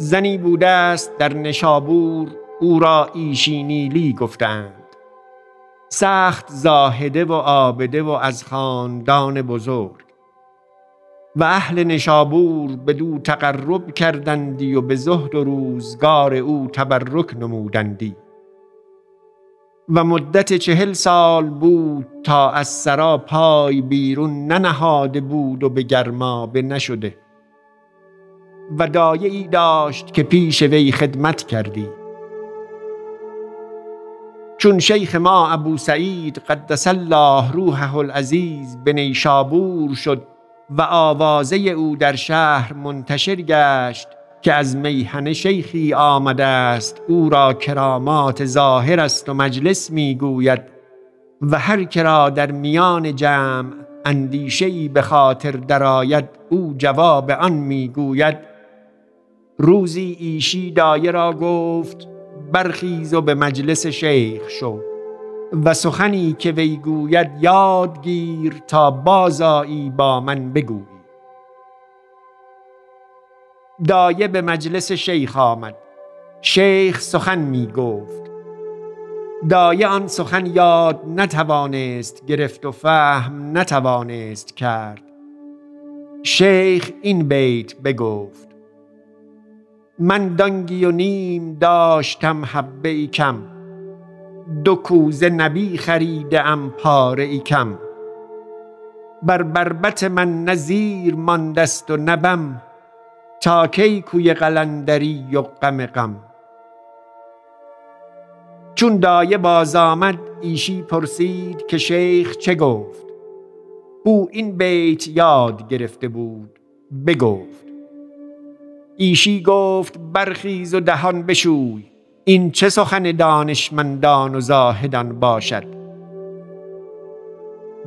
زنی بوده است در نشابور او را ایشی نیلی گفتند. سخت زاهده و آبده و از خاندان بزرگ. و اهل نشابور به دو تقرب کردندی و به زهد و روزگار او تبرک نمودندی. و مدت چهل سال بود تا از سرا پای بیرون ننهاده بود و به گرمابه نشده و دایه ای داشت که پیش وی خدمت کردی. چون شیخ ما ابو سعید قدس الله روحه العزیز به نیشابور شد و آوازه او در شهر منتشر گشت که از میهنه شیخی آمده است او را کرامات ظاهر است و مجلس می‌گوید و هر کرا در میان جمع اندیشه به خاطر درآید او جواب آن می‌گوید روزی ایشی دایه را گفت برخیز و به مجلس شیخ شو و سخنی که وی گوید یاد گیر تا بازایی با من بگویی. دایه به مجلس شیخ آمد. شیخ سخن می گفت. دایه آن سخن یاد نتوانست گرفت و فهم نتوانست کرد. شیخ این بیت بگفت. من دانگی و نیم داشتم حبه ای کم. دو کوزه نبی خریده ام پاره ای کم. بر بربت من نزیر ماندست و نبم تا کی کوی قلندری و غم غم. چون دایه باز آمد ایشی پرسید که شیخ چه گفت؟ او این بیت یاد گرفته بود بگفت. ایشی گفت برخیز و دهان بشوی. این چه سخن دانشمندان و زاهدان باشد؟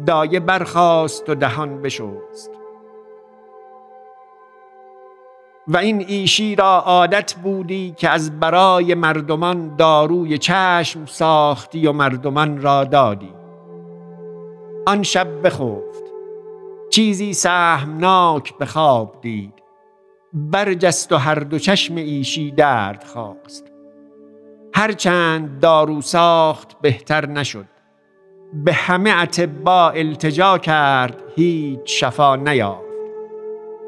دایه برخاست و دهان بشوست و این ایشی را عادت بودی که از برای مردمان داروی چشم ساختی و مردمان را دادی. آن شب بخفت. چیزی سهمناک به خواب دید. برجست و هر دو چشم ایشی درد خواست. هرچند دارو ساخت بهتر نشد. به همه اتبا التجا کرد هیچ شفا نیافت.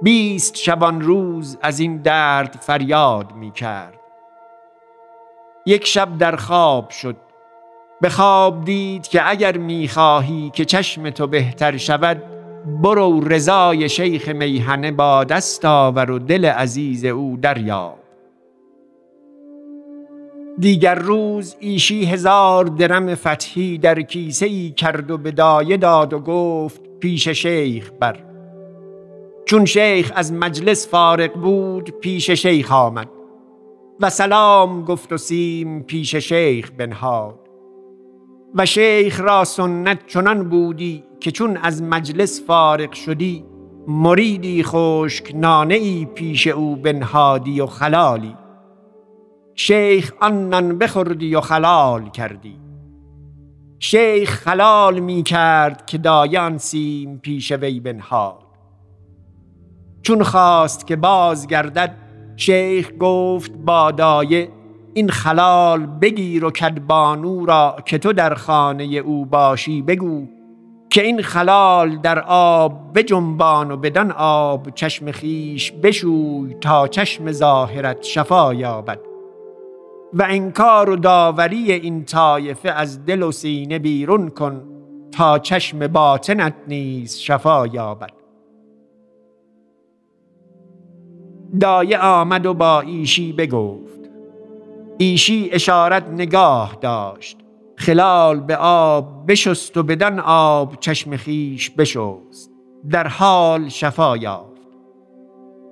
بیست شبان روز از این درد فریاد می کرد. یک شب در خواب شد. به خواب دید که اگر می خواهی که چشم تو بهتر شود برو رضای شیخ میهنه با دست آور و دل عزیز او دریاب. دیگر روز ایشی هزار درم فتحی در کیسه ای کرد و به دایه داد و گفت پیش شیخ بر. چون شیخ از مجلس فارغ بود پیش شیخ آمد. و سلام گفت و سیم پیش شیخ بنهاد. و شیخ را سنت چنان بودی که چون از مجلس فارغ شدی مریدی خشک نانه ای پیش او بنهادی و خلالی. شیخ آن نان بخوردی و خلال کردی. شیخ خلال می کرد که دایان سیم پیش وی بنهاد. چون خواست که باز گردد شیخ گفت با دایه این خلال بگیر و کدبانو را که تو در خانه او باشی بگو. که این خلال در آب بجنبان و بدان آب چشم خیش بشوی تا چشم ظاهرت شفا یابد. و انکار و داوری این طایفه از دل و سینه بیرون کن تا چشم باطنت نیز شفا یابد. دایه آمد و با ایشی بگفت. ایشی اشارت نگاه داشت. خلال به آب بشست و بدن آب چشم خیش بشست. در حال شفا یافت.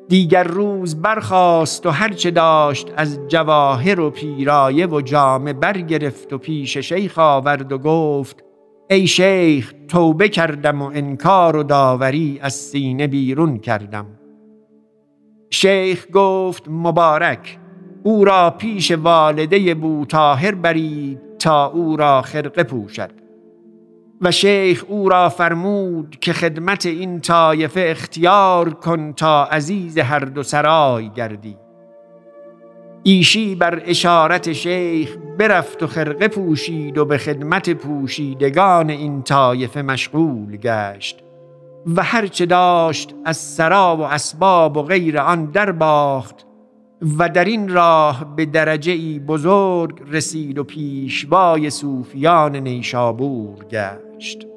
دیگر روز برخاست و هرچه داشت از جواهر و پیرایه و جامه برگرفت و پیش شیخ آورد و گفت ای شیخ توبه کردم و انکار و داوری از سینه بیرون کردم. شیخ گفت مبارک او را پیش والده بوتاهر برید تا او را خرقه پوشد. و شیخ او را فرمود که خدمت این طایفه اختیار کن تا عزیز هر دو سرای گردی. ایشی بر اشارت شیخ برفت و خرقه پوشید و به خدمت پوشیدگان این طایفه مشغول گشت. و هرچه داشت از سرا و اسباب و غیر آن در باخت و در این راه به درجه ای بزرگ رسید و پیشوای صوفیان نیشابور گشت.